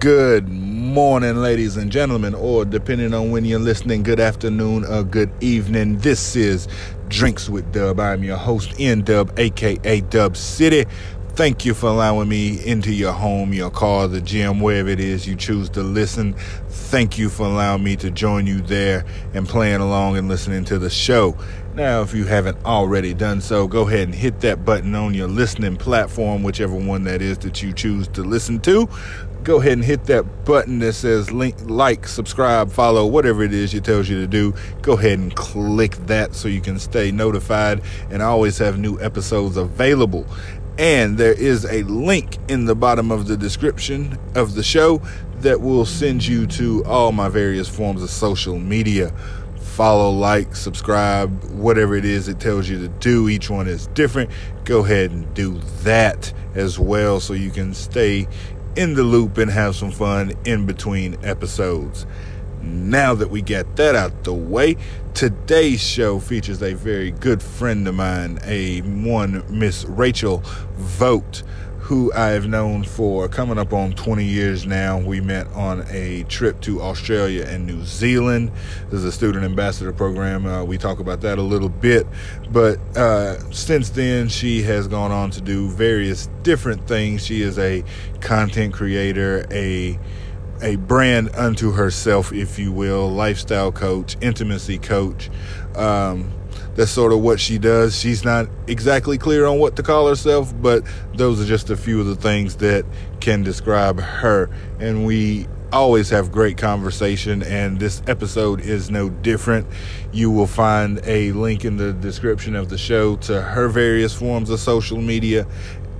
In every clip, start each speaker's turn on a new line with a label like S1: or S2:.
S1: Good morning, ladies and gentlemen, or depending on when you're listening, good afternoon or good evening. This is Drinks with Dub. I'm your host, N Dub, aka Dub City. Thank you for allowing me into your home, your car, the gym, wherever it is you choose to listen. Thank you for allowing me to join you there and playing along and listening to the show. Now, if you haven't already done so, go ahead and hit that button on your listening platform, whichever one that is that you choose to listen to. Go ahead and hit that button that says link, like, subscribe, follow, whatever it is it tells you to do. Go ahead and click that so you can stay notified and I always have new episodes available. And there is a link in the bottom of the description of the show that will send you to all my various forms of social media. Follow, like, subscribe, whatever it is it tells you to do. Each one is different. Go ahead and do that as well so you can stay in the loop and have some fun in between episodes. Now that we get that out the way, today's show features a very good friend of mine, a one Miss Rachel Vogt, who I have known for coming up on 20 years now. We met on a trip to Australia and New Zealand. This is a student ambassador program. Uh, we talk about that a little bit, but uh, since then, she has gone on to do various different things. She is a content creator, a a brand unto herself, if you will, lifestyle coach, intimacy coach. Um, that's sort of what she does. She's not exactly clear on what to call herself, but those are just a few of the things that can describe her. And we always have great conversation, and this episode is no different. You will find a link in the description of the show to her various forms of social media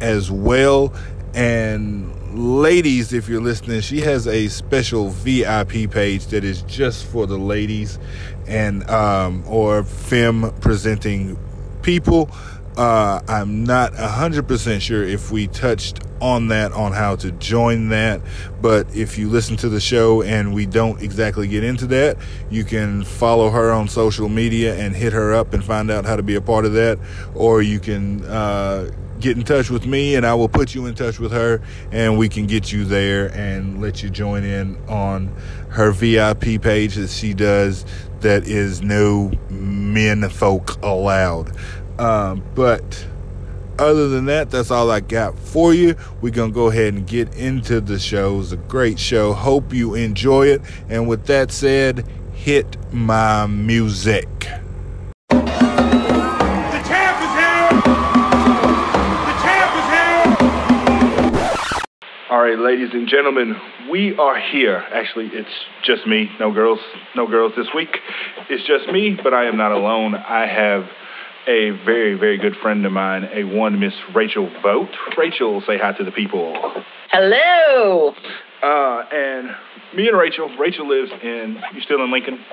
S1: as well. And ladies, if you're listening, she has a special VIP page that is just for the ladies and um, or femme presenting people. Uh, I'm not 100% sure if we touched on that, on how to join that. But if you listen to the show and we don't exactly get into that, you can follow her on social media and hit her up and find out how to be a part of that. Or you can uh, get in touch with me and I will put you in touch with her and we can get you there and let you join in on her VIP page that she does that is no men folk allowed. Um, but other than that, that's all I got for you. We're going to go ahead and get into the show. It's a great show. Hope you enjoy it. And with that said, hit my music. Right, ladies and gentlemen, we are here. Actually, it's just me. No girls, no girls this week. It's just me, but I am not alone. I have a very, very good friend of mine, a one Miss Rachel Vogt. Rachel, say hi to the people.
S2: Hello.
S1: Uh, and me and Rachel. Rachel lives in. You still in Lincoln?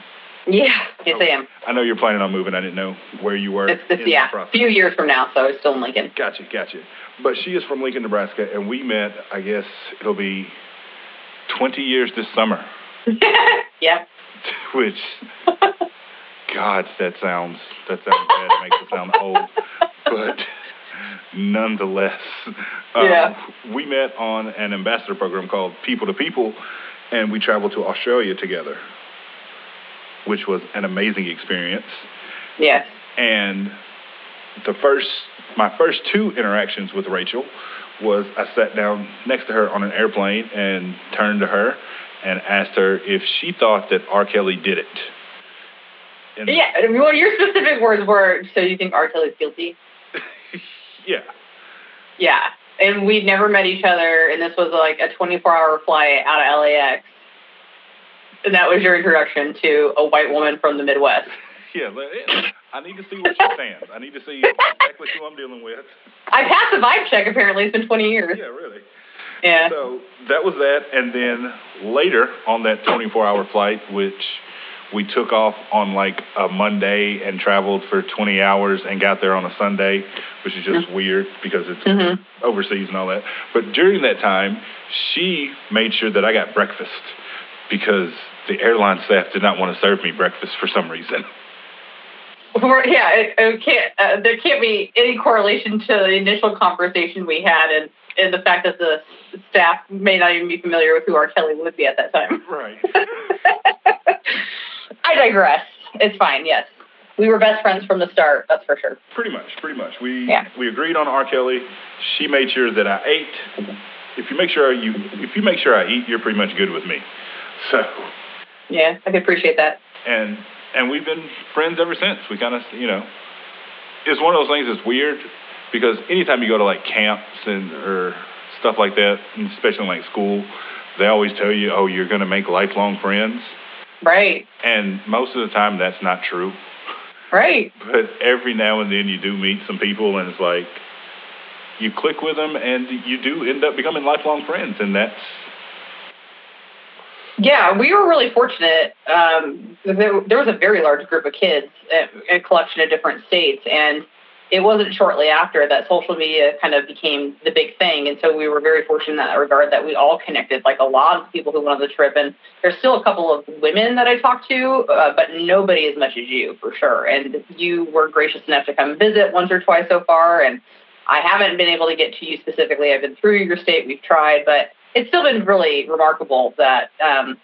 S2: Yeah, yes, I am.
S1: I know you're planning on moving. I didn't know where you were.
S2: It's, it's
S1: in
S2: yeah, a few years from now, so it's still in Lincoln.
S1: Gotcha, gotcha. But she is from Lincoln, Nebraska, and we met. I guess it'll be 20 years this summer.
S2: yeah.
S1: Which, God, that sounds that sounds bad. It makes it sound old, but nonetheless, um,
S2: Yeah.
S1: we met on an ambassador program called People to People, and we traveled to Australia together, which was an amazing experience.
S2: Yes.
S1: And the first, my first two interactions with Rachel was I sat down next to her on an airplane and turned to her and asked her if she thought that R. Kelly did it. And
S2: Yeah. Well, your specific words were, "So you think R. Kelly's guilty?"
S1: yeah,
S2: Yeah. And we'd never met each other, and this was like a 24-hour flight out of LAX. And that was your introduction to a white woman from the Midwest.
S1: yeah. I need to see what she stands. I need to see exactly who I'm dealing with.
S2: I passed the vibe check. Apparently, it's been 20 years.
S1: Yeah, really.
S2: Yeah.
S1: So that was that, and then later on that 24-hour flight, which we took off on like a Monday and traveled for 20 hours and got there on a Sunday, which is just weird because it's
S2: Mhm.
S1: overseas and all that. But during that time, she made sure that I got breakfast because the airline staff did not want to serve me breakfast for some reason.
S2: Yeah, it, it can't. Uh, there can't be any correlation to the initial conversation we had, and and the fact that the staff may not even be familiar with who R. Kelly would be at that time.
S3: Right.
S2: I digress. It's fine. Yes, we were best friends from the start. That's for sure.
S3: Pretty much, pretty much. We
S2: Yeah.
S3: we agreed on R. Kelly. She made sure that I ate. If you make sure you if you make sure I eat, you're pretty much good with me. So
S2: Yeah, I can appreciate that.
S3: and and we've been friends ever since. We kind of you know, it's one of those things that's weird because anytime you go to like camps and or stuff like that, especially in like school, they always tell you, oh, you're going to make lifelong friends,
S2: Right.
S3: and most of the time that's not true.
S2: Right.
S3: But every now and then you do meet some people, and it's like you click with them, and you do end up becoming lifelong friends, and that's
S2: Yeah, we were really fortunate. Um, there, there was a very large group of kids, a, collection of different states, and it wasn't shortly after that social media kind of became the big thing. And so we were very fortunate in that regard that we all connected, like a lot of people who went on the trip. And there's still a couple of women that I talked to, uh, but nobody as much as you, for sure. And you were gracious enough to come visit once or twice so far. And I haven't been able to get to you specifically. I've been through your state, we've tried, but it's still been really remarkable that um,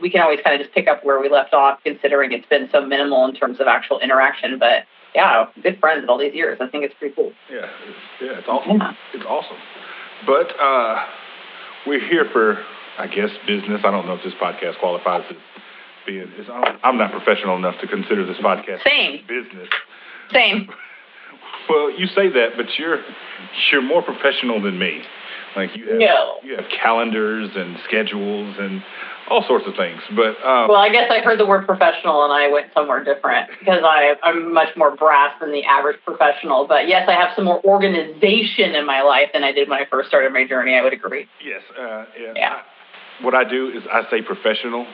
S2: we can always kind of just pick up where we left off, considering it's been so minimal in terms of actual interaction. But yeah, good friends all these years. I think it's pretty cool.
S3: yeah, it's, yeah, it's awesome.
S2: Yeah.
S3: It's awesome. But uh, we're here for, I guess, business. I don't know if this podcast qualifies as being. I'm not professional enough to consider this podcast
S2: Same.
S3: business.
S2: Same.
S3: Well, you say that, but you're you're more professional than me. Like you have
S2: No.
S3: you have calendars and schedules and all sorts of things. But um,
S2: Well, I guess I heard the word professional and I went somewhere different because I, I'm much more brass than the average professional. But yes, I have some more organization in my life than I did when I first started my journey. I would agree.
S3: yes, uh, yeah.
S2: Yeah.
S3: I- what I do is I say professional,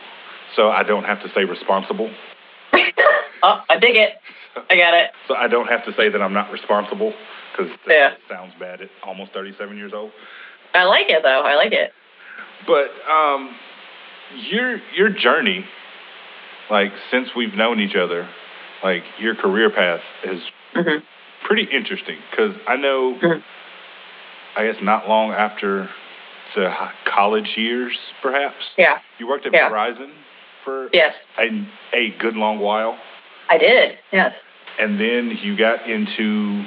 S3: so I don't have to say responsible.
S2: oh, I dig it. I got it.
S3: So I don't have to say that I'm not responsible because
S2: Yeah.
S3: sounds bad at almost 37 years old.
S2: I like it though. I like it.
S3: But um, your your journey, like since we've known each other, like your career path is
S2: hmm
S3: pretty interesting because I know,
S2: Mhm.
S3: I guess not long after the college years, perhaps
S2: Yeah.
S3: you worked at
S2: Yeah.
S3: Verizon for
S2: Yes,
S3: a, a good long while,
S2: I did. Yes.
S3: and then you got into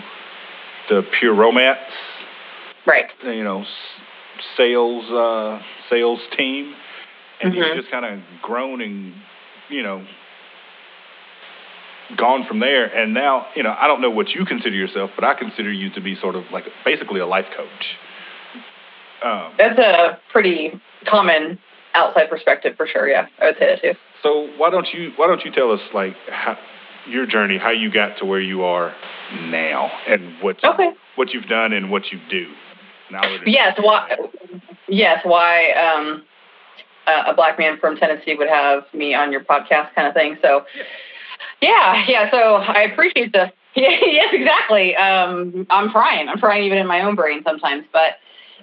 S3: the pure romance,
S2: Right.
S3: you know, sales uh, sales team, and
S2: Mhm.
S3: you've just kind of grown and you know gone from there. And now, you know, I don't know what you consider yourself, but I consider you to be sort of like basically a life coach. Um,
S2: That's a pretty common outside perspective for sure. Yeah, I would say that too.
S3: so why don't you why don't you tell us like how, your journey, how you got to where you are now, and what
S2: Okay.
S3: what you've done and what you do. Now
S2: Yes. Why? Yes. Why? Um, a a black man from Tennessee would have me on your podcast, kind of thing. So, yeah, yeah. So I appreciate the. Yeah, yes, exactly. Um, I'm trying. I'm trying even in my own brain sometimes, but.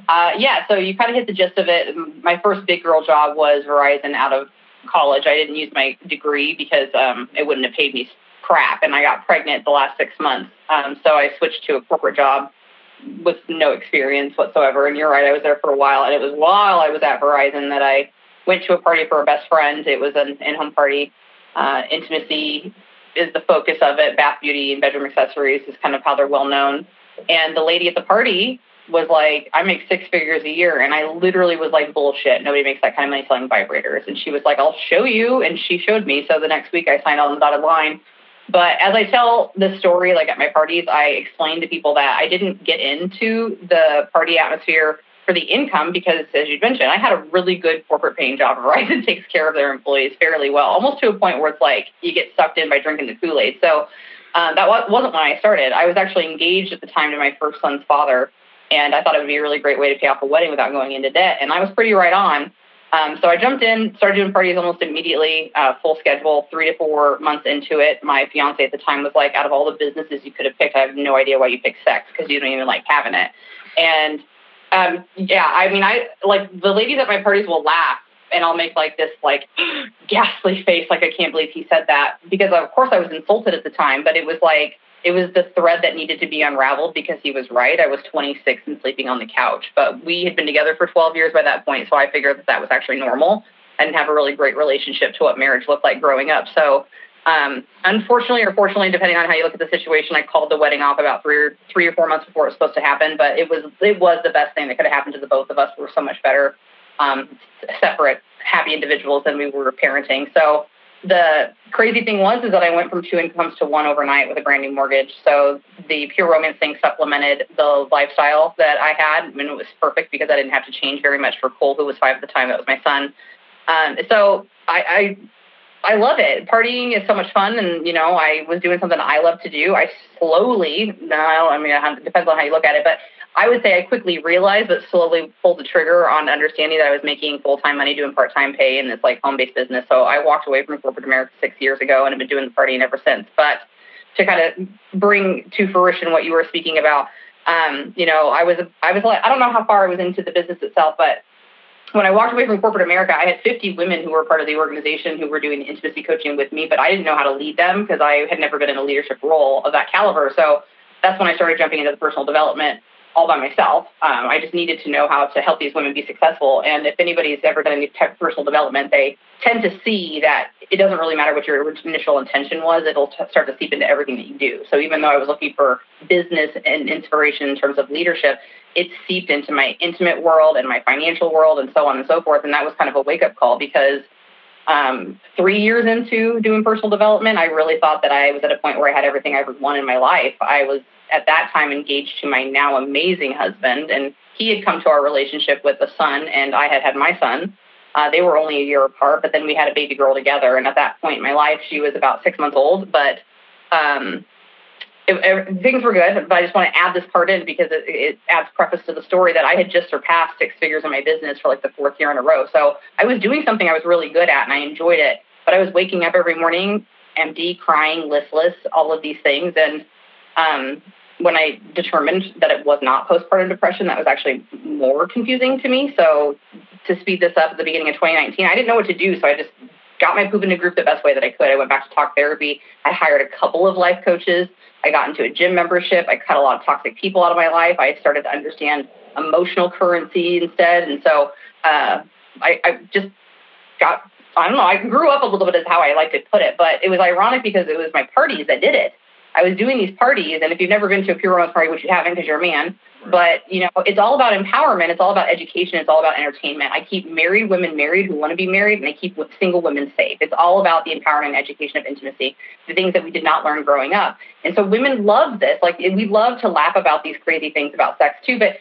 S2: Uh, yeah, so you kind of hit the gist of it. My first big girl job was Verizon out of college. I didn't use my degree because um, it wouldn't have paid me crap, and I got pregnant the last six months. Um, so I switched to a corporate job with no experience whatsoever. And you're right, I was there for a while, and it was while I was at Verizon that I went to a party for a best friend. It was an in-home party. Uh, intimacy is the focus of it. Bath, beauty, and bedroom accessories is kind of how they're well known. And the lady at the party was like, I make six figures a year. And I literally was like, bullshit. Nobody makes that kind of money selling vibrators. And she was like, I'll show you. And she showed me. So the next week I signed on the dotted line. But as I tell this story, like at my parties, I explain to people that I didn't get into the party atmosphere for the income because, as you mentioned, I had a really good corporate paying job. Verizon takes care of their employees fairly well, almost to a point where it's like you get sucked in by drinking the Kool Aid. So um, that wasn't when I started. I was actually engaged at the time to my first son's father, and I thought it would be a really great way to pay off a wedding without going into debt. And I was pretty right on. Um, so I jumped in, started doing parties almost immediately, uh, full schedule, three to four months into it. My fiance at the time was like, out of all the businesses you could have picked, I have no idea why you picked sex because you don't even like having it. And um, yeah, I mean, I like the ladies at my parties will laugh and I'll make like this like ghastly face, like I can't believe he said that because of course I was insulted at the time, but it was like it was the thread that needed to be unraveled because he was right. I was 26 and sleeping on the couch, but we had been together for 12 years by that point, so I figured that that was actually normal. Didn't have a really great relationship to what marriage looked like growing up. So, um, unfortunately or fortunately, depending on how you look at the situation, I called the wedding off about three or three or four months before it was supposed to happen. But it was it was the best thing that could have happened to the both of us. We were so much better um, separate, happy individuals than we were parenting. So the crazy thing was is that I went from two incomes to one overnight with a brand new mortgage. So the pure romance thing supplemented the lifestyle that I had, and it was perfect because I didn't have to change very much for Cole, who was five at the time. That was my son. Um, so I, I love it. Partying is so much fun, and you know I was doing something I love to do. I slowly, no, I mean it depends on how you look at it, but I would say I quickly realized, but slowly pulled the trigger on understanding that I was making full time money doing part time pay in this like home based business. So I walked away from corporate America six years ago and I've been doing the partying ever since. But to kind of bring to fruition what you were speaking about, um, you know, I was I was like I don't know how far I was into the business itself, but when I walked away from corporate America, I had 50 women who were part of the organization who were doing intimacy coaching with me, but I didn't know how to lead them because I had never been in a leadership role of that caliber. So that's when I started jumping into the personal development all by myself. Um, I just needed to know how to help these women be successful. And if anybody's ever done any type of personal development, they tend to see that it doesn't really matter what your initial intention was. It'll t- start to seep into everything that you do. So even though I was looking for business and inspiration in terms of leadership, it seeped into my intimate world and my financial world and so on and so forth. And that was kind of a wake up call because um, three years into doing personal development, I really thought that I was at a point where I had everything I ever wanted in my life. I was at that time engaged to my now amazing husband, and he had come to our relationship with a son, and I had had my son. Uh, they were only a year apart, but then we had a baby girl together. And at that point in my life, she was about six months old. But um, it, it, things were good. But I just want to add this part in because it, it adds preface to the story that I had just surpassed six figures in my business for like the fourth year in a row. So I was doing something I was really good at, and I enjoyed it. But I was waking up every morning empty, crying, listless, all of these things, and um, when I determined that it was not postpartum depression, that was actually more confusing to me. So to speed this up at the beginning of 2019, I didn't know what to do. So I just got my poop into group the best way that I could. I went back to talk therapy. I hired a couple of life coaches. I got into a gym membership. I cut a lot of toxic people out of my life. I started to understand emotional currency instead. And so uh, I, I just got, I don't know, I grew up a little bit is how I like to put it, but it was ironic because it was my parties that did it. I was doing these parties, and if you've never been to a pure romance party, which you haven't because you're a man, but you know, it's all about empowerment. It's all about education. It's all about entertainment. I keep married women married who want to be married, and I keep single women safe. It's all about the empowerment and education of intimacy, the things that we did not learn growing up. And so women love this. Like we love to laugh about these crazy things about sex too, but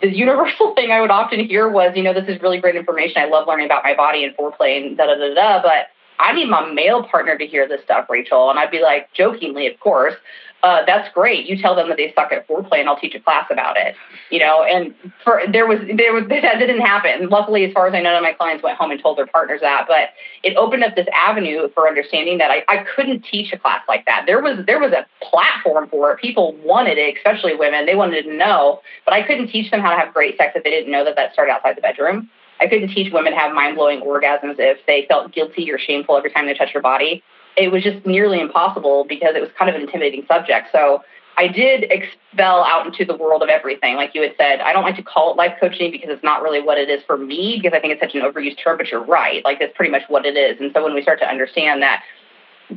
S2: the universal thing I would often hear was, you know, this is really great information. I love learning about my body and foreplay and da da da da, but I need my male partner to hear this stuff, Rachel. And I'd be like, jokingly, of course, uh, that's great. You tell them that they suck at foreplay, and I'll teach a class about it. You know, and for there was there was that didn't happen. Luckily, as far as I know, none of my clients went home and told their partners that. But it opened up this avenue for understanding that I, I couldn't teach a class like that. There was there was a platform for it. People wanted it, especially women. They wanted to know, but I couldn't teach them how to have great sex if they didn't know that that started outside the bedroom. I couldn't teach women to have mind blowing orgasms if they felt guilty or shameful every time they touched their body. It was just nearly impossible because it was kind of an intimidating subject. So I did expel out into the world of everything. Like you had said, I don't like to call it life coaching because it's not really what it is for me because I think it's such an overused term, but you're right. Like that's pretty much what it is. And so when we start to understand that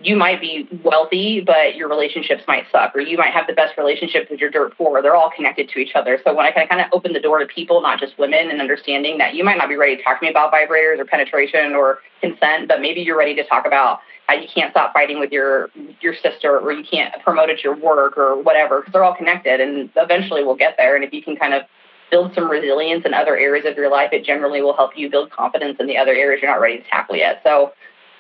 S2: you might be wealthy, but your relationships might suck, or you might have the best relationship you're dirt poor. They're all connected to each other. So when I kind of open the door to people, not just women, and understanding that you might not be ready to talk to me about vibrators or penetration or consent, but maybe you're ready to talk about how you can't stop fighting with your your sister, or you can't promote at your work, or whatever, because they're all connected, and eventually we'll get there. And if you can kind of build some resilience in other areas of your life, it generally will help you build confidence in the other areas you're not ready to tackle yet. So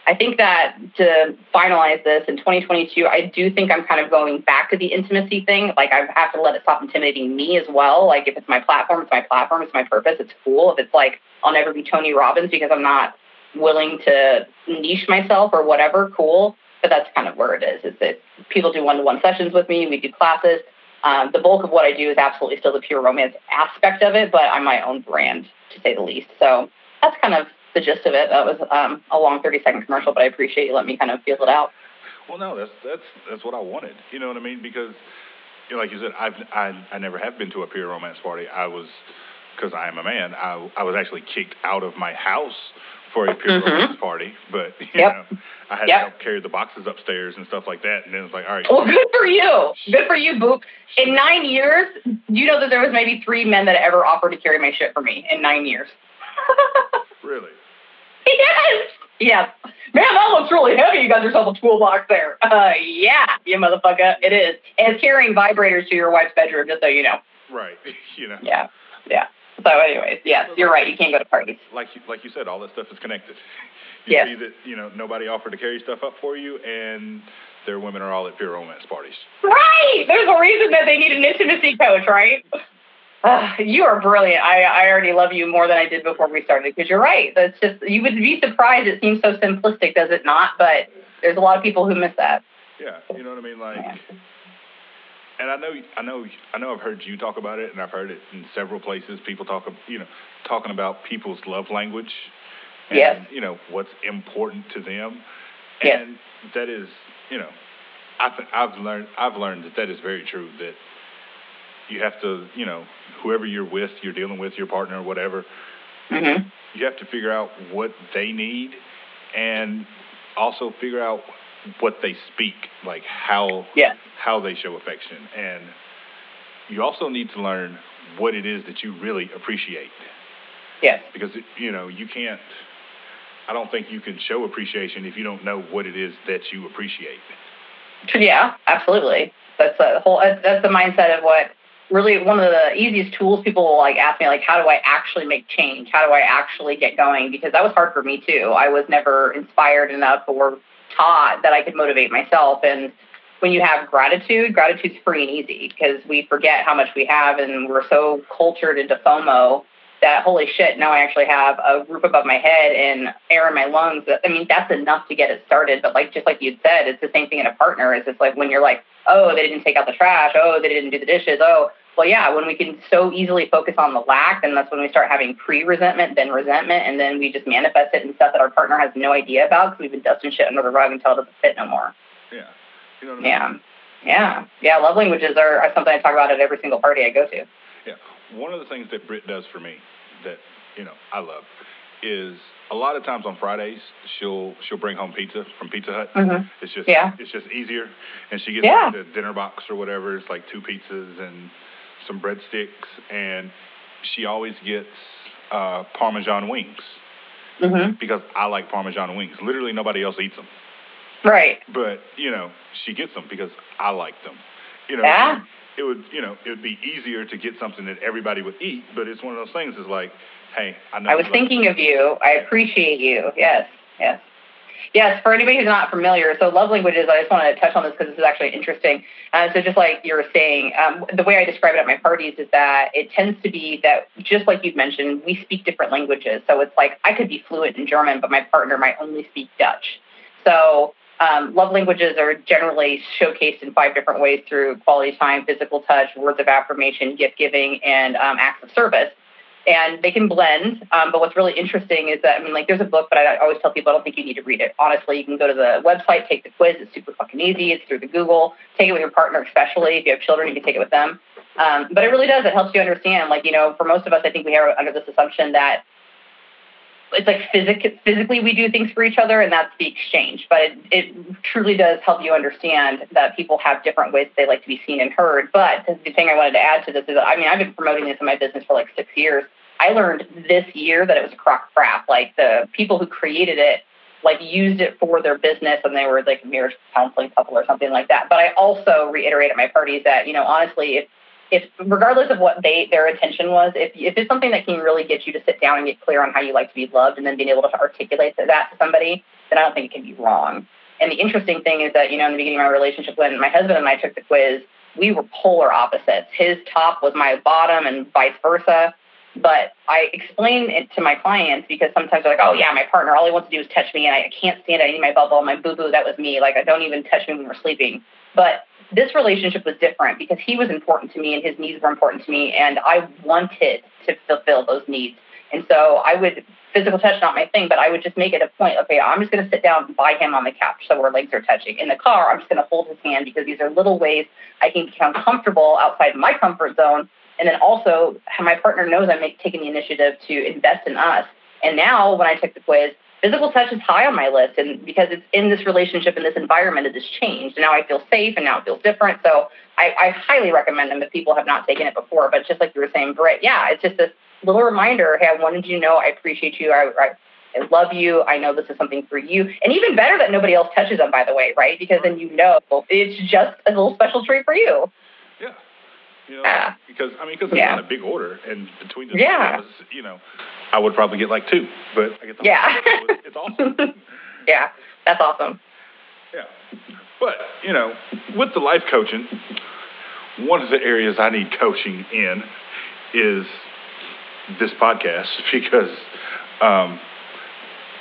S2: I think that to finalize this in 2022, I do think I'm kind of going back to the intimacy thing. Like I have to let it stop intimidating me as well. Like if it's my platform, it's my platform, it's my purpose, it's cool. If it's like I'll never be Tony Robbins because I'm not willing to niche myself or whatever, cool. But that's kind of where it is. Is that people do one-to-one sessions with me, we do classes. Um, the bulk of what I do is absolutely still the pure romance aspect of it, but I'm my own brand to say the least. So that's kind of the gist of it. That was um, a long 30 second commercial, but I appreciate you letting me kind of feel it out.
S3: Well, no, that's that's that's what I wanted. You know what I mean? Because, you know, like you said, I've I I never have been to a pure romance party. I was because I am a man. I I was actually kicked out of my house for a pure mm-hmm. romance party, but you yep. know, I had yep. to help carry the boxes upstairs and stuff like that. And then it's like, all right.
S2: Well, good for you. Good for you, Boop. In nine years, you know that there was maybe three men that ever offered to carry my shit for me in nine years.
S3: really?
S2: Yes. Yes. Man, that looks really heavy. You got yourself a toolbox there. Uh, yeah, you motherfucker. It is. And it's carrying vibrators to your wife's bedroom, just so you know.
S3: Right. You know.
S2: Yeah. Yeah. So, anyways, yes, you're right. You can't go to parties.
S3: Like you, like you said, all that stuff is connected. You
S2: yes.
S3: see that you know nobody offered to carry stuff up for you, and their women are all at pure romance parties.
S2: Right. There's a reason that they need an intimacy coach, right? Uh, you are brilliant. I, I already love you more than I did before we started because you're right. That's just you would be surprised. It seems so simplistic, does it not? But there's a lot of people who miss that.
S3: Yeah, you know what I mean. Like, yeah and I know, I know, I know. I've heard you talk about it, and I've heard it in several places. People talk, of you know, talking about people's love language. And,
S2: yes.
S3: You know what's important to them,
S2: yes.
S3: and that is, you know, I th- I've learned, I've learned that that is very true. That you have to, you know, whoever you're with, you're dealing with, your partner, or whatever.
S2: Mm-hmm.
S3: You have to figure out what they need, and also figure out what they speak, like how
S2: yes.
S3: how they show affection, and you also need to learn what it is that you really appreciate.
S2: Yes.
S3: Because you know you can't. I don't think you can show appreciation if you don't know what it is that you appreciate.
S2: Yeah, absolutely. That's the whole. That's the mindset of what really one of the easiest tools people will like ask me like how do i actually make change how do i actually get going because that was hard for me too i was never inspired enough or taught that I could motivate myself. And when you have gratitude, gratitude's free and easy because we forget how much we have and we're so cultured into FOMO that holy shit, now I actually have a roof above my head and air in my lungs. I mean, that's enough to get it started. But like just like you said, it's the same thing in a partner. Is it's like when you're like, oh, they didn't take out the trash, oh, they didn't do the dishes, oh, well, yeah, when we can so easily focus on the lack, then that's when we start having pre-resentment, then resentment, and then we just manifest it in stuff that our partner has no idea about because we've been dusting shit under the rug until it doesn't fit no more.
S3: Yeah. You know
S2: yeah. Yeah. Yeah. Love languages are, are something I talk about at every single party I go to.
S3: Yeah. One of the things that Britt does for me that, you know, I love is a lot of times on Fridays she'll she'll bring home pizza from Pizza Hut.
S2: Mm-hmm.
S3: It's just
S2: yeah.
S3: it's just easier, and she gets
S2: yeah.
S3: the dinner box or whatever. It's like two pizzas and some breadsticks, and she always gets uh, Parmesan wings
S2: mm-hmm.
S3: because I like Parmesan wings. Literally, nobody else eats them.
S2: Right.
S3: But you know, she gets them because I like them. You know.
S2: Yeah.
S3: It would, you know, it would be easier to get something that everybody would eat, but it's one of those things. Is like, hey, I know.
S2: I was thinking of you. I appreciate you. Yes. Yes. Yes, for anybody who's not familiar, so love languages, I just want to touch on this because this is actually interesting. Uh, so just like you were saying, um, the way I describe it at my parties is that it tends to be that, just like you've mentioned, we speak different languages. So it's like I could be fluent in German, but my partner might only speak Dutch. So um, love languages are generally showcased in five different ways through quality time, physical touch, words of affirmation, gift giving, and um, acts of service and they can blend. Um, but what's really interesting is that I mean, like, there's a book, but I always tell people I don't think you need to read it. Honestly, you can go to the website, take the quiz. It's super fucking easy. It's through the Google. Take it with your partner, especially if you have children, you can take it with them. Um, but it really does. It helps you understand. Like, you know, for most of us, I think we are under this assumption that it's like physic- physically we do things for each other and that's the exchange but it, it truly does help you understand that people have different ways they like to be seen and heard but the thing i wanted to add to this is i mean i've been promoting this in my business for like six years I learned this year that it was a crock crap. Like the people who created it, like used it for their business and they were like a marriage counseling couple or something like that. But I also reiterate at my parties that, you know, honestly, if if regardless of what they their intention was, if if it's something that can really get you to sit down and get clear on how you like to be loved and then being able to articulate that to somebody, then I don't think it can be wrong. And the interesting thing is that, you know, in the beginning of my relationship when my husband and I took the quiz, we were polar opposites. His top was my bottom and vice versa. But I explain it to my clients because sometimes they're like, oh, yeah, my partner, all he wants to do is touch me, and I can't stand it. I need my bubble, my boo boo, that was me. Like, I don't even touch me when we're sleeping. But this relationship was different because he was important to me and his needs were important to me, and I wanted to fulfill those needs. And so I would physical touch not my thing, but I would just make it a point. Okay, I'm just to sit down by him on the couch so our legs are touching. In the car, I'm just to hold his hand because these are little ways I can become comfortable outside my comfort zone. And then also, my partner knows I'm taking the initiative to invest in us. And now, when I took the quiz, physical touch is high on my list, and because it's in this relationship in this environment, it has changed. And now I feel safe, and now it feels different. So I, I highly recommend them if people have not taken it before. But just like you were saying, Britt, yeah, it's just this little reminder. Hey, I wanted you to know I appreciate you. I, I I love you. I know this is something for you. And even better that nobody else touches them, by the way, right? Because then you know it's just a little special treat for you.
S3: Yeah. You know, yeah. because I mean, because it's yeah. not a big order, and between the yeah. two of us, you know, I would probably get like two, but I get the
S2: yeah.
S3: It's, it's awesome.
S2: yeah, that's awesome.
S3: Yeah, but you know, with the life coaching, one of the areas I need coaching in is this podcast because um,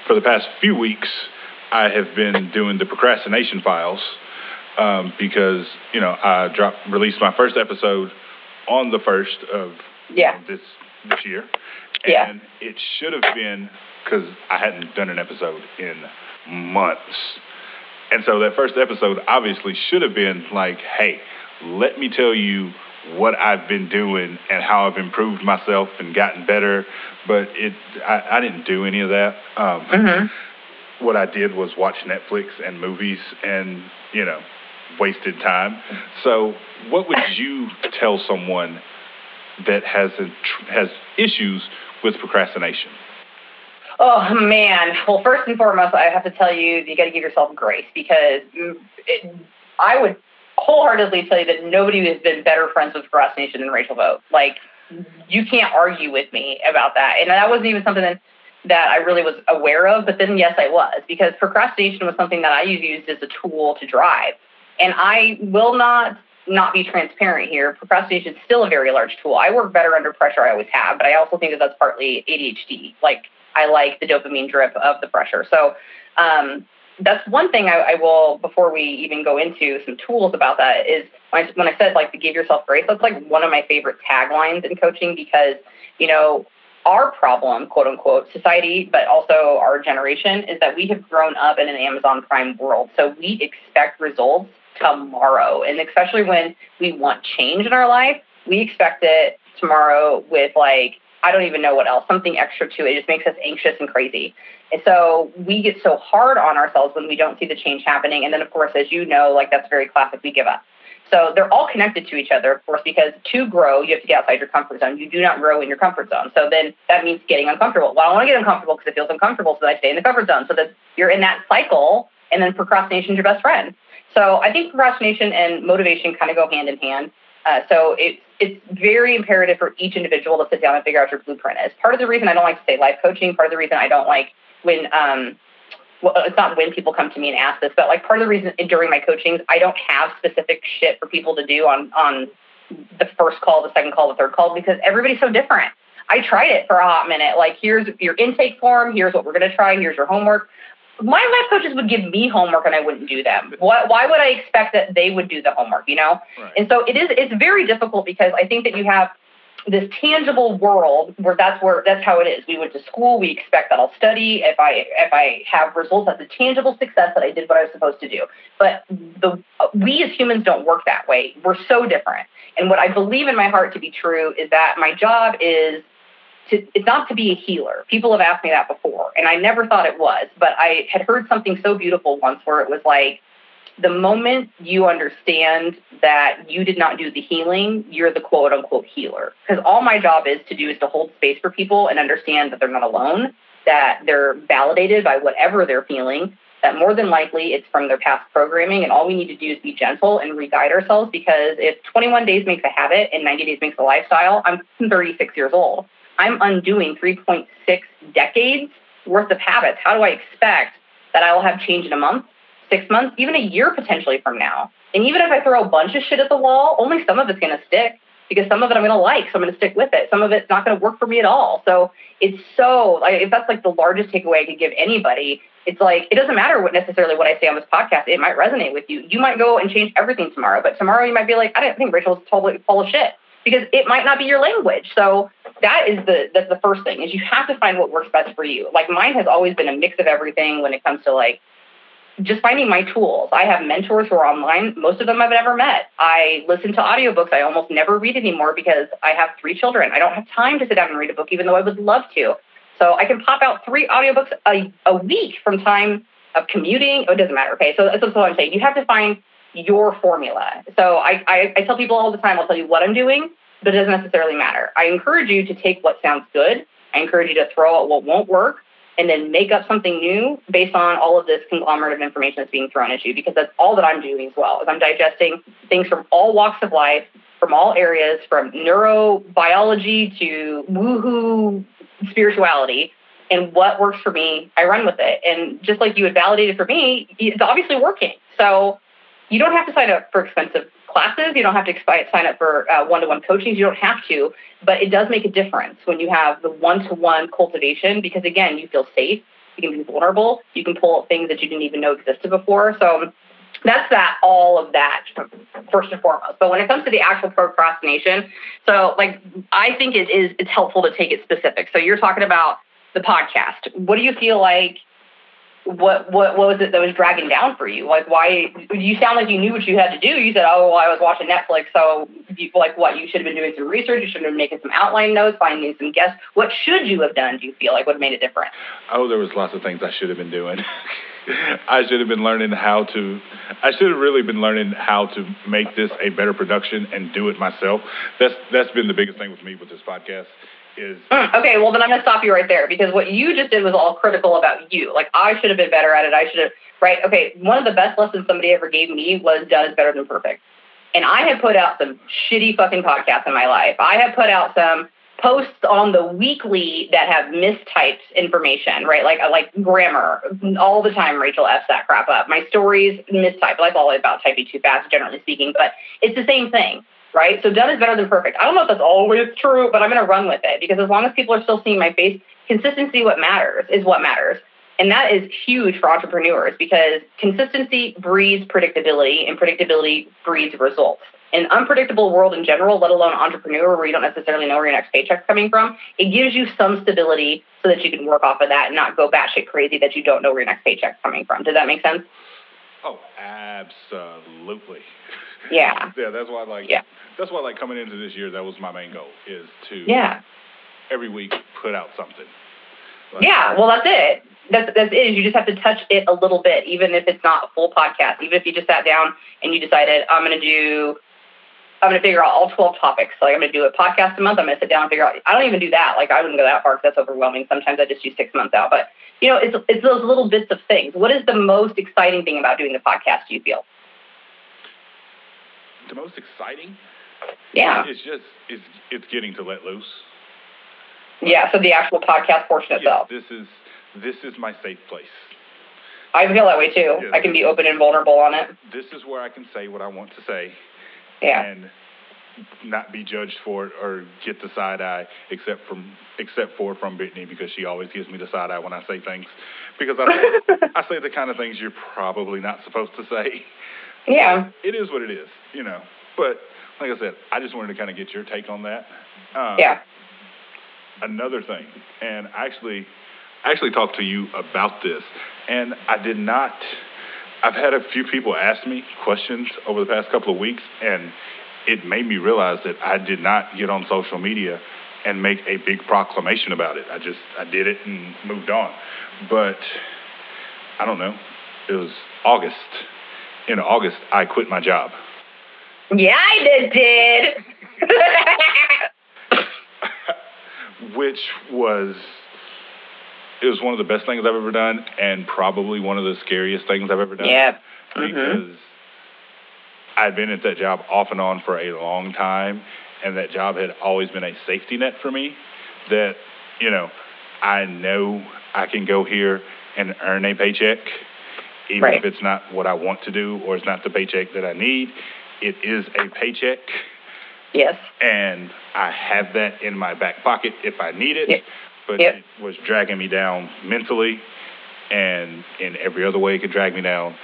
S3: for the past few weeks I have been doing the procrastination files um, because you know I dropped released my first episode on the first of
S2: yeah.
S3: this this year,
S2: yeah.
S3: and it should have been because I hadn't done an episode in months, and so that first episode obviously should have been like, hey, let me tell you what I've been doing and how I've improved myself and gotten better. But it, I, I didn't do any of that. Um,
S2: mm-hmm.
S3: What I did was watch Netflix and movies and, you know, wasted time. So, what would you tell someone that has a, has issues with procrastination?
S2: Oh man! Well, first and foremost, I have to tell you, that you got to give yourself grace because mm, it, I would wholeheartedly tell you that nobody has been better friends with procrastination than Rachel Vogt. Like, you can't argue with me about that. And that wasn't even something that, that I really was aware of, but then yes, I was, because procrastination was something that I used as a tool to drive. And I will not not be transparent here. Procrastination is still a very large tool. I work better under pressure, I always have, but I also think that that's partly ADHD. Like, I like the dopamine drip of the pressure. So, um, that's one thing I, I, will before we even go into some tools about that is when I, when I said like to give yourself grace that's like one of my favorite taglines in coaching because you know our problem quote unquote society but also our generation is that we have grown up in an amazon prime world so we expect results tomorrow and especially when we want change in our life we expect it tomorrow with like I don't even know what else, something extra to it. It just makes us anxious and crazy. And so we get so hard on ourselves when we don't see the change happening. And then, of course, as you know, like that's very classic, we give up. So they're all connected to each other, of course, because to grow, you have to get outside your comfort zone. You do not grow in your comfort zone. So then that means getting uncomfortable. Well, I want to get uncomfortable because it feels uncomfortable, so I stay in the comfort zone. So that you're in that cycle, and then procrastination is your best friend. So I think procrastination and motivation kind of go hand in hand. Uh, so it's it's very imperative for each individual to sit down and figure out your blueprint. Is part of the reason I don't like to say life coaching. Part of the reason I don't like when um, well, it's not when people come to me and ask this, but like part of the reason during my coachings, I don't have specific shit for people to do on on the first call, the second call, the third call because everybody's so different. I tried it for a hot minute. Like, here's your intake form. Here's what we're to try. Here's your homework. My life coaches would give me homework and I wouldn't do them. Why, why would I expect that they would do the homework, you know? Right. And so it is, it's very difficult because I think that you have this tangible world where that's where that's how it is. We went to school. We expect that I'll study. If I if I have results, that's a tangible success that I did what I was supposed to do. But the we as humans don't work that way. We're so different. And what I believe in my heart to be true is that my job is to, it's not to be a healer. People have asked me that before, and I never thought it was. But I had heard something so beautiful once where it was like the moment you understand that you did not do the healing, you're the quote unquote healer. Because all my job is to do is to hold space for people and understand that they're not alone, that they're validated by whatever they're feeling, that more than likely it's from their past programming. And all we need to do is be gentle and re guide ourselves because if 21 days makes a habit and 90 days makes a lifestyle, I'm 36 years old. I'm undoing 3.6 decades worth of habits. How do I expect that I will have change in a month? six months, even a year potentially from now. And even if I throw a bunch of shit at the wall, only some of it's going to stick because some of it I'm going to like, so I'm going to stick with it. Some of it's not going to work for me at all. So it's so, like, if that's like the largest takeaway I could give anybody, it's like, it doesn't matter what necessarily what I say on this podcast. It might resonate with you. You might go and change everything tomorrow, but tomorrow you might be like, I don't think Rachel's totally full of shit because it might not be your language. So that is the that's the first thing is you have to find what works best for you. Like mine has always been a mix of everything when it comes to like just finding my tools. I have mentors who are online. Most of them I've never met. I listen to audiobooks. I almost never read anymore because I have three children. I don't have time to sit down and read a book, even though I would love to. So I can pop out three audiobooks a, a week from time of commuting. Oh, it doesn't matter. Okay. So that's what I'm saying. You have to find your formula. So I, I, I tell people all the time, I'll tell you what I'm doing, but it doesn't necessarily matter. I encourage you to take what sounds good. I encourage you to throw out what won't work and then make up something new based on all of this conglomerate of information that's being thrown at you because that's all that I'm doing as well. Is I'm digesting things from all walks of life, from all areas, from neurobiology to woohoo spirituality. And what works for me, I run with it. And just like you had validated for me, it's obviously working. So you don't have to sign up for expensive classes. You don't have to sign up for uh, one-to-one coaching. You don't have to, but it does make a difference when you have the one-to-one cultivation because again, you feel safe. You can be vulnerable. You can pull up things that you didn't even know existed before. So that's that all of that first and foremost but when it comes to the actual procrastination so like i think it is it's helpful to take it specific so you're talking about the podcast what do you feel like what what what was it that was dragging down for you? Like why you sound like you knew what you had to do. You said, "Oh, well, I was watching Netflix." So, you, like what? You should have been doing some research. You should have been making some outline notes, finding some guests. What should you have done? Do you feel like would have made a difference?
S3: Oh, there was lots of things I should have been doing. I should have been learning how to. I should have really been learning how to make this a better production and do it myself. That's that's been the biggest thing with me with this podcast is.
S2: Okay, well then I'm gonna stop you right there because what you just did was all critical about you. Like I should have been better at it. I should have. Right. Okay. One of the best lessons somebody ever gave me was done is better than perfect. And I have put out some shitty fucking podcasts in my life. I have put out some posts on the weekly that have mistyped information, right? Like uh, like grammar all the time. Rachel f's that crap up. My stories mistyped. Like all about typing too fast, generally speaking, but it's the same thing right? So done is better than perfect. I don't know if that's always true, but I'm going to run with it because as long as people are still seeing my face, consistency what matters is what matters. And that is huge for entrepreneurs because consistency breeds predictability and predictability breeds results. An unpredictable world in general, let alone entrepreneur where you don't necessarily know where your next paycheck's coming from, it gives you some stability so that you can work off of that and not go batshit crazy that you don't know where your next paycheck's coming from. Does that make sense?
S3: Oh, absolutely.
S2: Yeah.
S3: yeah, that's why like
S2: yeah.
S3: that's why like coming into this year that was my main goal is to
S2: yeah
S3: every week put out something.
S2: Like, yeah, well that's it. That's that's it. Is you just have to touch it a little bit, even if it's not a full podcast. Even if you just sat down and you decided I'm going to do. I'm going to figure out all 12 topics. Like I'm going to do a podcast a month. I'm going to sit down and figure out. I don't even do that. Like I wouldn't go that far because that's overwhelming. Sometimes I just do six months out. But you know, it's it's those little bits of things. What is the most exciting thing about doing the podcast? Do you feel?
S3: The most exciting.
S2: Yeah.
S3: It's just it's it's getting to let loose.
S2: Yeah. So the actual podcast portion itself.
S3: this is this is my safe place.
S2: I feel that way too. I can be open and vulnerable on it.
S3: This is where I can say what I want to say.
S2: Yeah.
S3: And not be judged for it or get the side eye except from except for from Brittany because she always gives me the side eye when I say things because I I say the kind of things you're probably not supposed to say.
S2: Yeah.
S3: It is what it is, you know. But like I said, I just wanted to kind of get your take on that.
S2: Um, yeah.
S3: Another thing, and actually, I actually talked to you about this, and I did not. I've had a few people ask me questions over the past couple of weeks, and it made me realize that I did not get on social media and make a big proclamation about it. I just I did it and moved on. But I don't know. It was August in August, I quit my job.
S2: Yeah, I did. Did.
S3: Which was it was one of the best things I've ever done, and probably one of the scariest things I've ever done.
S2: Yeah.
S3: Mm-hmm. Because I'd been at that job off and on for a long time, and that job had always been a safety net for me. That you know, I know I can go here and earn a paycheck even
S2: right.
S3: if it's not what I want to do or it's not the paycheck that I need. It is a paycheck.
S2: Yes.
S3: And I have that in my back pocket if I need it.
S2: Yep.
S3: But
S2: yep.
S3: it was dragging me down mentally and in every other way it could drag me down.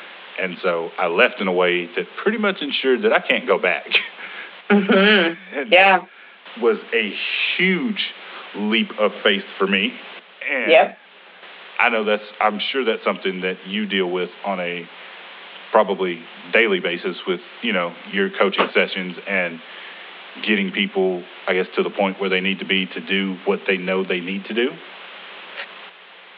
S3: And so I left in a way that pretty much ensured that I can't go back.
S2: Mm-hmm. yeah.
S3: Was a huge
S4: leap of faith for me. And
S2: Yep.
S4: I know that's, I'm sure that's something that you deal with on a probably daily basis with, you know, your coaching sessions and getting people, I guess, to the point where they need to be to do what they know they need to do.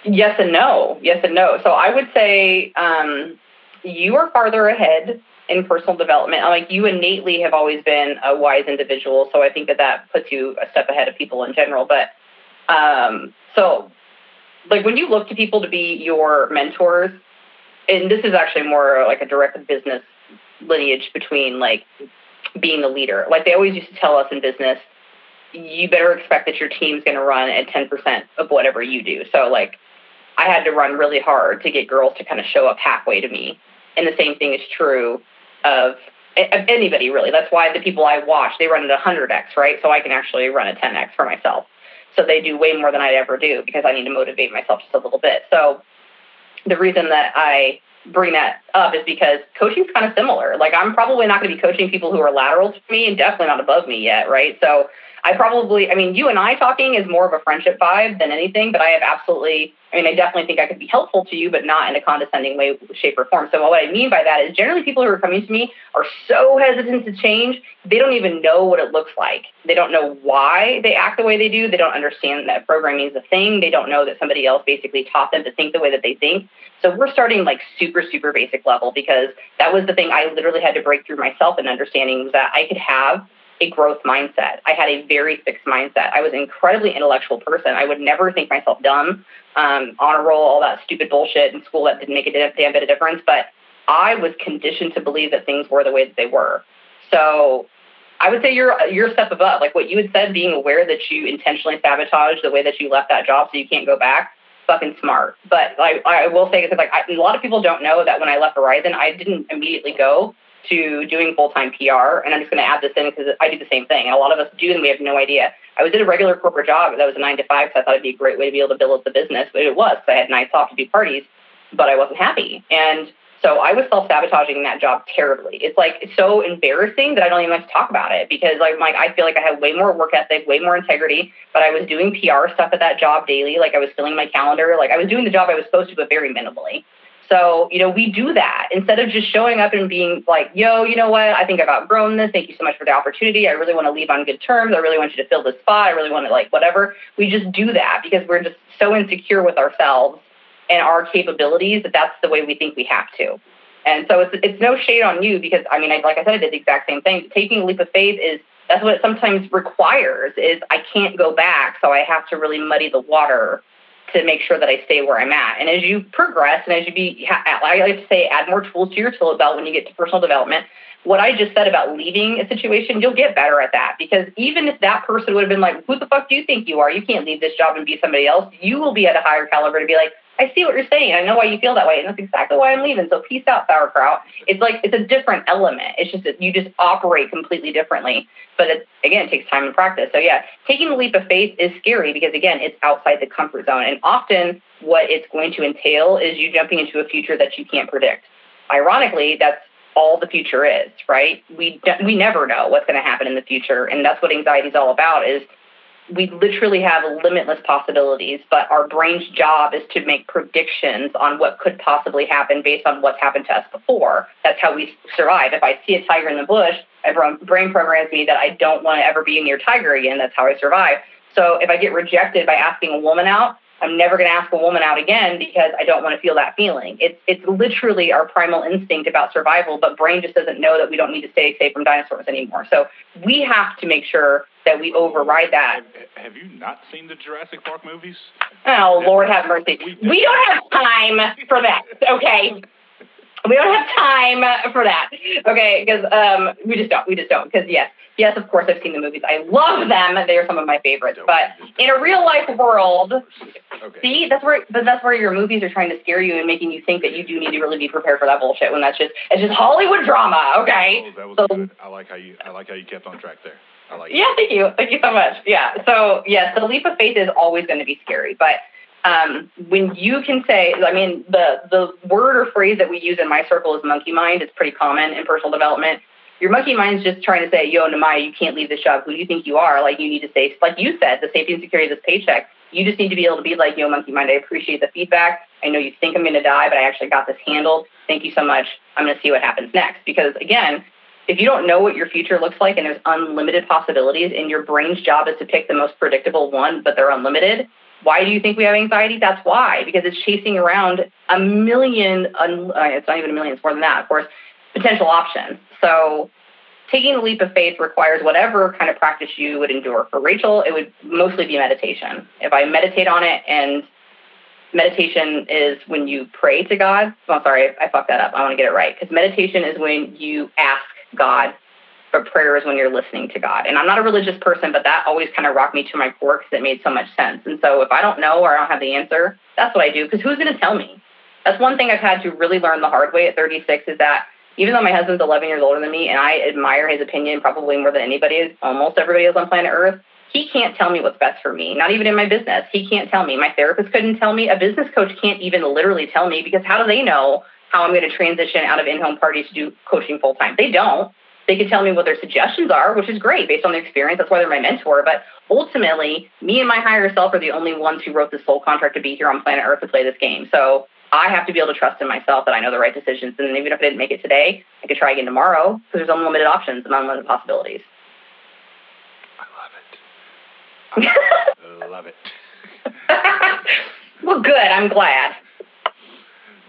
S2: Yes and no. Yes and no. So I would say um, you are farther ahead in personal development. I'm like you innately have always been a wise individual, so I think that that puts you a step ahead of people in general. But um, so, like when you look to people to be your mentors, and this is actually more like a direct business lineage between like being the leader. Like they always used to tell us in business, you better expect that your team's going to run at 10% of whatever you do. So like I had to run really hard to get girls to kind of show up halfway to me. And the same thing is true of, of anybody really. That's why the people I watch, they run at 100x, right? So I can actually run a 10x for myself. So they do way more than I'd ever do because I need to motivate myself just a little bit. So the reason that I bring that up is because coaching's kind of similar. Like I'm probably not going to be coaching people who are lateral to me and definitely not above me yet, right? So I probably, I mean, you and I talking is more of a friendship vibe than anything, but I have absolutely, I mean, I definitely think I could be helpful to you, but not in a condescending way, shape, or form. So what I mean by that is generally people who are coming to me are so hesitant to change, they don't even know what it looks like. They don't know why they act the way they do. They don't understand that programming is a thing. They don't know that somebody else basically taught them to think the way that they think. So we're starting like super, super basic level because that was the thing I literally had to break through myself and understanding was that I could have a growth mindset. I had a very fixed mindset. I was an incredibly intellectual person. I would never think myself dumb, um, honor roll, all that stupid bullshit in school that didn't make a damn bit of difference. But I was conditioned to believe that things were the way that they were. So I would say you're you're a step above. Like what you had said, being aware that you intentionally sabotaged the way that you left that job so you can't go back. Fucking smart. But like I will say, because like I, a lot of people don't know that when I left Verizon, I didn't immediately go to doing full time PR. And I'm just going to add this in because I do the same thing. And a lot of us do, and we have no idea. I was in a regular corporate job that was a nine to five, so I thought it'd be a great way to be able to build up the business. But it was, I had nights off to do parties, but I wasn't happy. And so I was self sabotaging that job terribly. It's like it's so embarrassing that I don't even like to talk about it because like, like I feel like I had way more work ethic, way more integrity, but I was doing PR stuff at that job daily. Like I was filling my calendar. Like I was doing the job I was supposed to, but very minimally. So, you know, we do that instead of just showing up and being like, yo, you know what? I think I've outgrown this. Thank you so much for the opportunity. I really want to leave on good terms. I really want you to fill this spot. I really want to like whatever. We just do that because we're just so insecure with ourselves and our capabilities that that's the way we think we have to. And so it's, it's no shade on you because I mean, I, like I said, I did the exact same thing. Taking a leap of faith is that's what it sometimes requires is I can't go back. So I have to really muddy the water to make sure that I stay where I'm at. And as you progress and as you be, I like to say, add more tools to your tool belt when you get to personal development. What I just said about leaving a situation, you'll get better at that because even if that person would have been like, "Who the fuck do you think you are? You can't leave this job and be somebody else." You will be at a higher caliber to be like, I see what you're saying. I know why you feel that way, and that's exactly why I'm leaving. So peace out, sauerkraut. It's like it's a different element. It's just that you just operate completely differently. But it, again, it takes time and practice. So yeah, taking the leap of faith is scary because again, it's outside the comfort zone, and often what it's going to entail is you jumping into a future that you can't predict. Ironically, that's all the future is, right? We we never know what's going to happen in the future, and that's what anxiety is all about. Is we literally have limitless possibilities, but our brain's job is to make predictions on what could possibly happen based on what's happened to us before. That's how we survive. If I see a tiger in the bush, my brain programs me that I don't want to ever be near tiger again. That's how I survive. So if I get rejected by asking a woman out, I'm never going to ask a woman out again because I don't want to feel that feeling. It's it's literally our primal instinct about survival, but brain just doesn't know that we don't need to stay safe from dinosaurs anymore. So we have to make sure that we override that.
S4: Have, have you not seen the Jurassic Park movies?
S2: Oh Lord, have mercy. We don't have time for that. Okay. We don't have time for that. Okay, because um, we just don't. We just don't. Because yes, yes, of course, I've seen the movies. I love them. They are some of my favorites. But in a real life world, okay. see, that's where, but that's where your movies are trying to scare you and making you think that you do need to really be prepared for that bullshit. When that's just it's just Hollywood drama. Okay.
S4: Oh, that was so, good. I like how you I like how you kept on track there. I like.
S2: Yeah, thank you, thank you so much. Yeah. So yes, the leap of faith is always going to be scary, but um, when you can say, I mean, the the word or phrase that we use in my circle is monkey mind. It's pretty common in personal development. your monkey mind's just trying to say, yo, Namaya, you can't leave this job. Who do you think you are? Like, you need to say, like you said, the safety and security of this paycheck. You just need to be able to be like, yo, monkey mind, I appreciate the feedback. I know you think I'm going to die, but I actually got this handled. Thank you so much. I'm going to see what happens next. Because again, if you don't know what your future looks like and there's unlimited possibilities and your brain's job is to pick the most predictable one, but they're unlimited, why do you think we have anxiety? That's why, because it's chasing around a million, uh, it's not even a million, it's more than that, of course, potential options. So taking the leap of faith requires whatever kind of practice you would endure. For Rachel, it would mostly be meditation. If I meditate on it and meditation is when you pray to God. Oh, sorry, I fucked that up. I want to get it right. Because meditation is when you ask God, but prayer is when you're listening to God. And I'm not a religious person, but that always kind of rocked me to my core because it made so much sense. And so if I don't know or I don't have the answer, that's what I do. Because who's going to tell me? That's one thing I've had to really learn the hard way at 36 is that even though my husband's 11 years older than me and I admire his opinion probably more than anybody, almost everybody is on planet Earth, he can't tell me what's best for me, not even in my business. He can't tell me. My therapist couldn't tell me. A business coach can't even literally tell me because how do they know how I'm going to transition out of in home parties to do coaching full time? They don't. They can tell me what their suggestions are, which is great based on their experience. That's why they're my mentor. But ultimately, me and my higher self are the only ones who wrote this soul contract to be here on planet Earth to play this game. So I have to be able to trust in myself that I know the right decisions. And even if I didn't make it today, I could try again tomorrow because there's unlimited options and unlimited possibilities.
S3: I love it. I love it.
S2: well, good. I'm glad.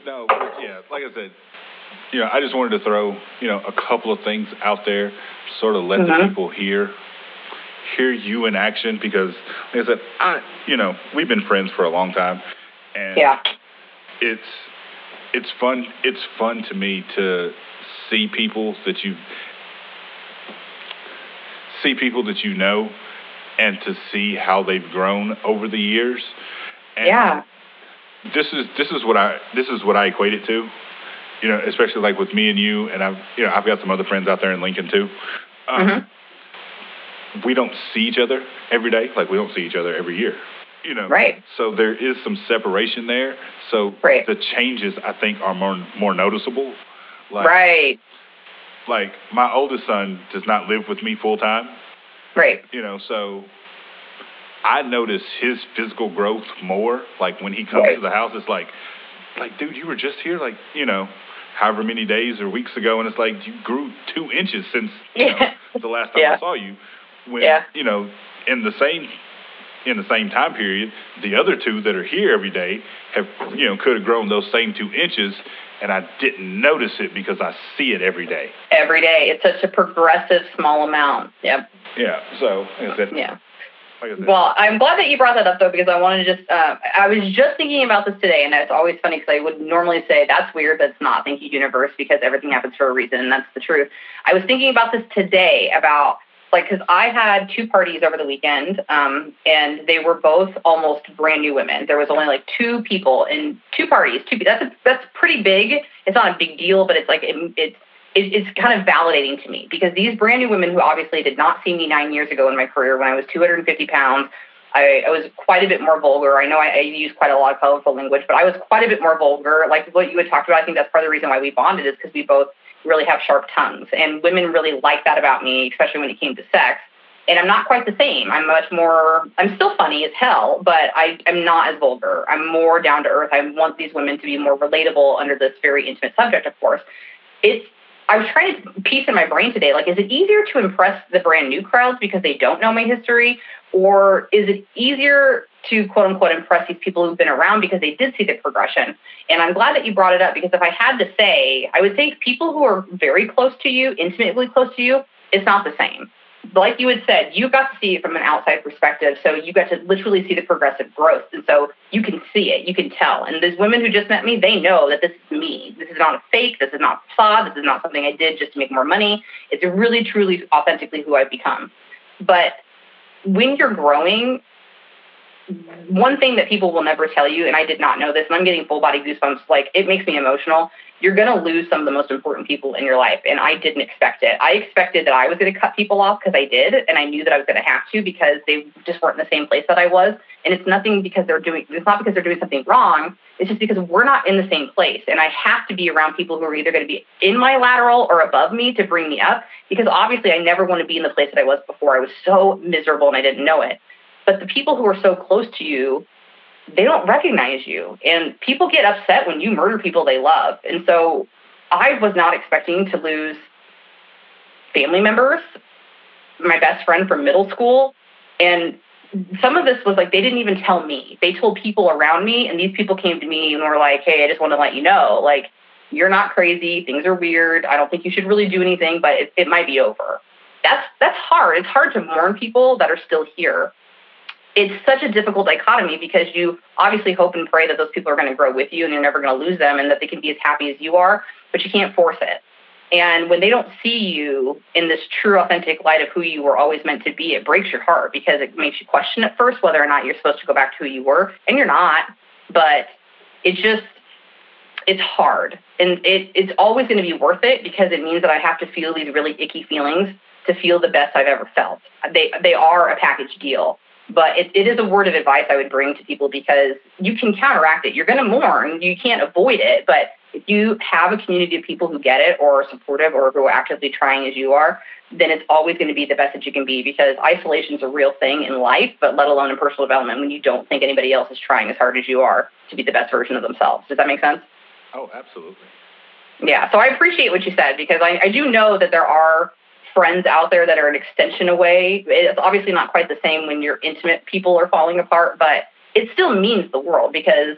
S3: No, but yeah, like I said, you know, I just wanted to throw, you know, a couple of things out there, sort of let mm-hmm. the people hear hear you in action because like I said, I you know, we've been friends for a long time and
S2: yeah
S3: it's it's fun it's fun to me to see people that you see people that you know and to see how they've grown over the years. And
S2: yeah.
S3: This is this is what I this is what I equate it to. You know, especially like with me and you, and I've you know I've got some other friends out there in Lincoln too.
S2: Um,
S3: mm-hmm. We don't see each other every day, like we don't see each other every year you know.
S2: Right.
S3: So there is some separation there. So
S2: right.
S3: the changes I think are more more noticeable.
S2: Like, right.
S3: Like my oldest son does not live with me full time.
S2: Right.
S3: You know, so I notice his physical growth more. Like when he comes right. to the house, it's like, like, dude, you were just here, like, you know, however many days or weeks ago, and it's like you grew two inches since you know, the last time
S2: yeah.
S3: I saw you. When
S2: yeah.
S3: you know, in the same in the same time period, the other two that are here every day have, you know, could have grown those same two inches, and I didn't notice it because I see it every day.
S2: Every day, it's such a progressive small amount. Yep.
S3: Yeah. So, like I said,
S2: yeah. Well, I'm glad that you brought that up though, because I wanted to just, uh, I was just thinking about this today, and it's always funny because I would normally say that's weird, but it's not. Thank you, universe, because everything happens for a reason, and that's the truth. I was thinking about this today about like because I had two parties over the weekend, um, and they were both almost brand new women. There was only like two people in two parties. Two that's a, that's pretty big. It's not a big deal, but it's like it, it's it, it's kind of validating to me because these brand new women who obviously did not see me nine years ago in my career when I was 250 pounds. I, I was quite a bit more vulgar. I know I, I use quite a lot of colorful language, but I was quite a bit more vulgar. Like what you had talked about, I think that's part of the reason why we bonded is because we both really have sharp tongues. And women really like that about me, especially when it came to sex. And I'm not quite the same. I'm much more, I'm still funny as hell, but I, I'm not as vulgar. I'm more down to earth. I want these women to be more relatable under this very intimate subject, of course. It's, I was trying to piece in my brain today, like, is it easier to impress the brand new crowds because they don't know my history? Or is it easier to quote unquote impress these people who've been around because they did see the progression? And I'm glad that you brought it up because if I had to say, I would say people who are very close to you, intimately close to you, it's not the same. Like you had said, you got to see it from an outside perspective. So you got to literally see the progressive growth. And so you can see it, you can tell. And these women who just met me, they know that this is me. This is not a fake. This is not a facade. This is not something I did just to make more money. It's really, truly, authentically who I've become. But when you're growing, one thing that people will never tell you, and I did not know this, and I'm getting full body goosebumps. Like it makes me emotional. You're going to lose some of the most important people in your life, and I didn't expect it. I expected that I was going to cut people off because I did, and I knew that I was going to have to because they just weren't in the same place that I was. And it's nothing because they're doing. It's not because they're doing something wrong. It's just because we're not in the same place, and I have to be around people who are either going to be in my lateral or above me to bring me up. Because obviously, I never want to be in the place that I was before. I was so miserable, and I didn't know it. But the people who are so close to you they don't recognize you. And people get upset when you murder people they love. And so I was not expecting to lose family members, my best friend from middle school. And some of this was like they didn't even tell me. They told people around me, and these people came to me and were like, hey, I just want to let you know, like, you're not crazy. Things are weird. I don't think you should really do anything, but it, it might be over. That's that's hard. It's hard to mourn people that are still here it's such a difficult dichotomy because you obviously hope and pray that those people are going to grow with you and you're never going to lose them and that they can be as happy as you are, but you can't force it. And when they don't see you in this true, authentic light of who you were always meant to be, it breaks your heart because it makes you question at first whether or not you're supposed to go back to who you were. And you're not, but it just, it's hard. And it, it's always going to be worth it because it means that I have to feel these really icky feelings to feel the best I've ever felt. They, they are a package deal but it, it is a word of advice I would bring to people because you can counteract it. You're going to mourn, you can't avoid it, but if you have a community of people who get it or are supportive or who are actively trying as you are, then it's always going to be the best that you can be because isolation is a real thing in life, but let alone in personal development when you don't think anybody else is trying as hard as you are to be the best version of themselves. Does that make sense?
S4: Oh, absolutely.
S2: Yeah, so I appreciate what you said because I, I do know that there are friends out there that are an extension away. It's obviously not quite the same when your intimate people are falling apart, but it still means the world because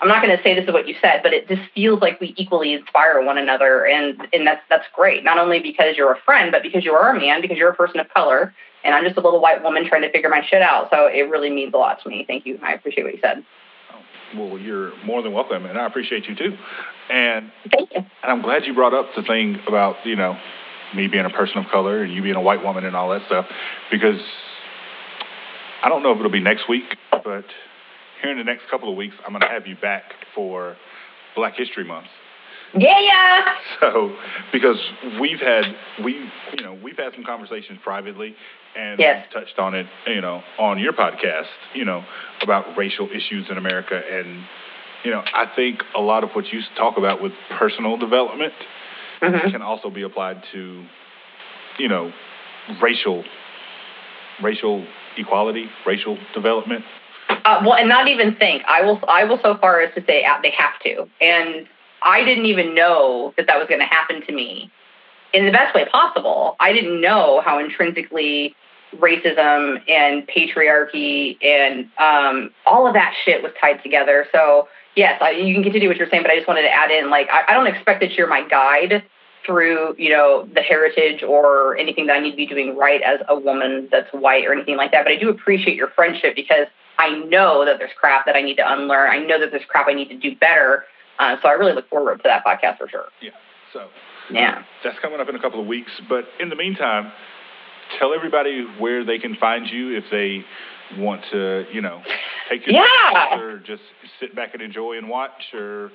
S2: I'm not going to say this is what you said, but it just feels like we equally inspire one another, and and that's that's great. Not only because you're a friend, but because you are a man, because you're a person of color, and I'm just a little white woman trying to figure my shit out. So it really means a lot to me. Thank you. I appreciate what you said.
S4: Oh, well, you're more than welcome, and I appreciate you too. And
S2: Thank you.
S4: And I'm glad you brought up the thing about you know me being a person of color and you being a white woman and all that stuff, because I don't know if it'll be next week, but here in the next couple of weeks, I'm going to have you back for Black History Month.
S2: Yeah, yeah.
S4: So, because we've had we you know we've had some conversations privately, and
S2: yes.
S4: touched on it you know on your podcast you know about racial issues in America, and you know I think a lot of what you talk about with personal development mm-hmm. can also be applied to, you know, racial racial equality, racial development.
S2: Uh, well, and not even think. I will. I will so far as to say uh, they have to. And I didn't even know that that was going to happen to me in the best way possible. I didn't know how intrinsically racism and patriarchy and um, all of that shit was tied together. So yes, I, you can continue what you're saying, but I just wanted to add in, like, I, I don't expect that you're my guide through, you know, the heritage or anything that I need to be doing right as a woman that's white or anything like that. But I do appreciate your friendship because I know that there's crap that I need to unlearn. I know that there's crap I need to do better. Uh, so I really look forward to that podcast for sure.
S4: Yeah. So
S2: yeah,
S4: that's coming up in a couple of weeks. But in the meantime, tell everybody where they can find you if they want to, you know, take your
S2: yeah.
S4: or just sit back and enjoy and watch or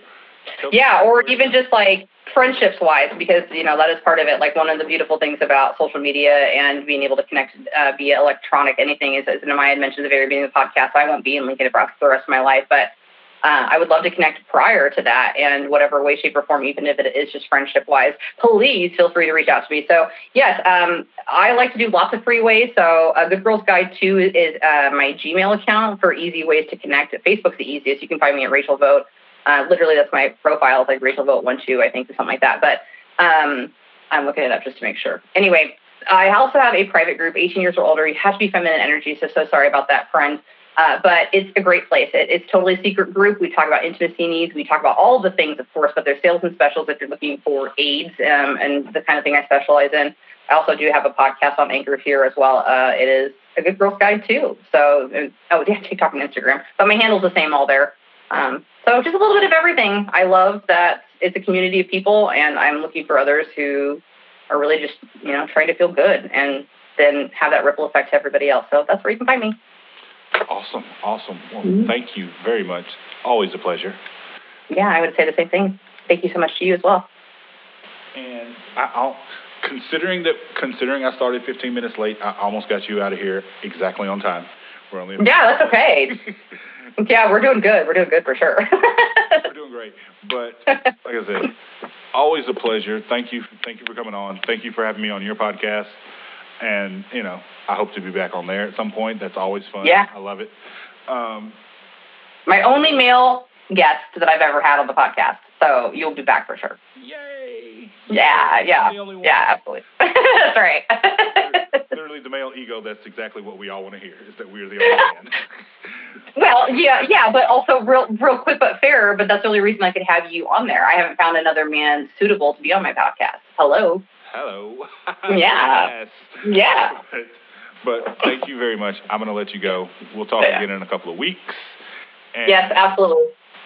S2: yeah, or even just like friendships wise, because you know that is part of it. Like one of the beautiful things about social media and being able to connect uh, via electronic anything is, as had mentioned at the very beginning of the podcast, I won't be in Lincoln, Nebraska for the rest of my life, but uh, I would love to connect prior to that and whatever way, shape, or form, even if it is just friendship wise, please feel free to reach out to me. So, yes, um, I like to do lots of free ways. So, uh, Good Girls Guide 2 is uh, my Gmail account for easy ways to connect. Facebook's the easiest. You can find me at Rachel Vogt. Uh, literally, that's my profile. It's like Rachel Vogt One Two, I think, or something like that. But um, I'm looking it up just to make sure. Anyway, I also have a private group, 18 years or older. You have to be feminine energy, so so sorry about that, friend. Uh, but it's a great place. It, it's totally a secret group. We talk about intimacy needs. We talk about all the things, of course, but there's sales and specials if you're looking for aids um, and the kind of thing I specialize in. I also do have a podcast on Anchor here as well. Uh, it is a good girl's guide too. So, oh yeah, TikTok and Instagram. But my handle's the same all there. Um, so just a little bit of everything. I love that it's a community of people, and I'm looking for others who are really just you know trying to feel good and then have that ripple effect to everybody else. So that's where you can find me.
S3: Awesome, awesome. Well,
S2: Mhm.
S3: thank you very much. Always a pleasure.
S2: Yeah, I would say the same thing. Thank you so much to you as well.
S3: And I, I'll, considering that, considering I started 15 minutes late, I almost got you out of here exactly on time. We're only.
S2: Yeah, that's okay. Yeah, we're doing good. We're doing good for sure.
S3: We're doing great. But like I said, always a pleasure. Thank you, thank you for coming on. Thank you for having me on your podcast. And you know, I hope to be back on there at some point. That's always fun.
S2: Yeah.
S3: I love it. Um,
S2: My only male guest that I've ever had on the podcast. So you'll be back for sure.
S3: yay!
S2: Yeah, yeah.
S3: I'm the only one.
S2: Yeah, absolutely. That's right.
S3: Literally, the male ego. That's exactly what we all want to hear. Is that we're the only man.
S2: well, yeah, yeah, but also real, real quick but fair. But that's the only reason I could have you on there. I haven't found another man suitable to be on my podcast. Hello.
S3: Hello.
S2: Yeah.
S3: yes.
S2: Yeah.
S3: But, but thank you very much. I'm going to let you go. We'll talk
S2: Yeah.
S3: again in a couple of weeks. And,
S2: Yes, absolutely.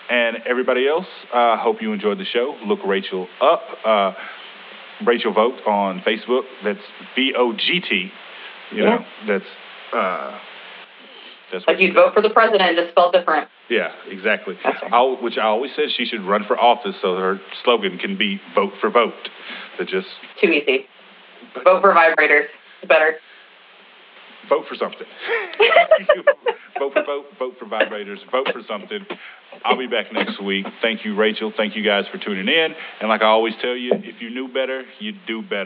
S3: And everybody else, uh, hope you enjoyed the show. Look Rachel up. Uh, Rachel Vogt on Facebook. That's V O G T. You know, that's uh, that's
S2: Like you'd vote for the president, just spelled different.
S3: Yeah, exactly.
S2: That's right.
S3: I, which I always said she should run for office so her slogan can be "Vote for Vogt." That just
S2: Too easy. Vote for vibrators. It's better.
S3: vote for something. vote for Vogt, vote for vibrators, vote for something. I'll be back next week. Thank you, Rachel. Thank you guys for tuning in. And like I always tell you, if you knew better, you'd do better.